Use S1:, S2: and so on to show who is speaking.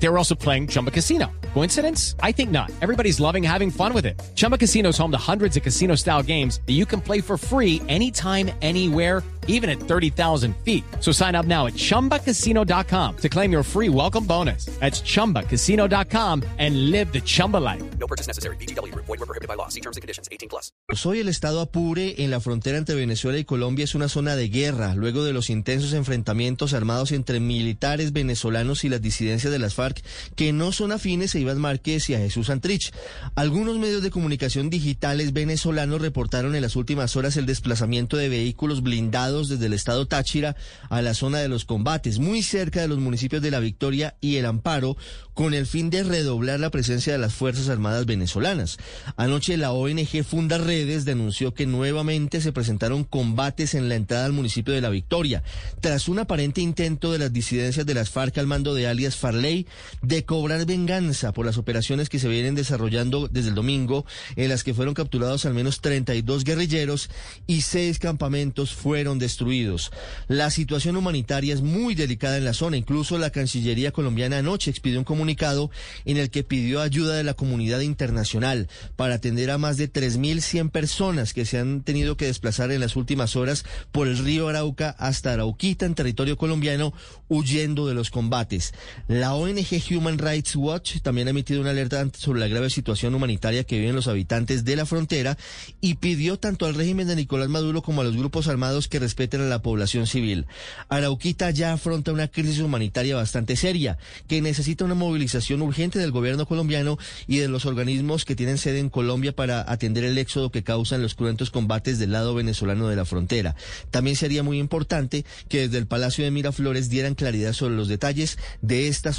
S1: They were also playing Chumba Casino. Coincidence? I think not. Everybody's loving having fun with it. Chumba Casino is home to hundreds of casino style games that you can play for free anytime, anywhere, even at 30,000 feet. So sign up now at chumbacasino.com to claim your free welcome bonus. That's chumbacasino.com and live the Chumba life.
S2: No purchase necessary. BGW. Void were prohibited by law. See terms and conditions. 18 plus.
S3: Hoy el estado Apure en la frontera entre Venezuela y Colombia es una zona de guerra luego de los intensos enfrentamientos armados entre militares venezolanos y las disidencias de las FARC que no son afines a Iván Márquez y a Jesús Santrich. Algunos medios de comunicación digitales venezolanos reportaron en las últimas horas el desplazamiento de vehículos blindados desde el estado Táchira a la zona de los combates, muy cerca de los municipios de La Victoria y El Amparo, con el fin de redoblar la presencia de las Fuerzas Armadas venezolanas. Anoche la ONG Funda Redes denunció que nuevamente se presentaron combates en la entrada al municipio de La Victoria, tras un aparente intento de las disidencias de las FARC al mando de alias Farley de cobrar venganza por las operaciones que se vienen desarrollando desde el domingo, en las que fueron capturados al menos 32 guerrilleros y seis campamentos fueron destruidos. La situación humanitaria es muy delicada en la zona, incluso la Cancillería colombiana anoche expidió un comunicado en el que pidió ayuda de la comunidad internacional para atender a más de 3.100 personas que se han tenido que desplazar en las últimas horas por el río Arauca hasta Arauquita en territorio colombiano huyendo de los combates. La ONG Human Rights Watch también ha emitido una alerta sobre la grave situación humanitaria que viven los habitantes de la frontera y pidió tanto al régimen de Nicolás Maduro como a los grupos armados que respeten a la población civil. Arauquita ya afronta una crisis humanitaria bastante seria que necesita una movilización urgente del gobierno colombiano y de los organismos que tienen sede en Colombia para atender el éxodo que causan los cruentos combates del lado venezolano de la frontera. También sería muy importante que desde el Palacio de Miraflores dieran claridad sobre los detalles de estas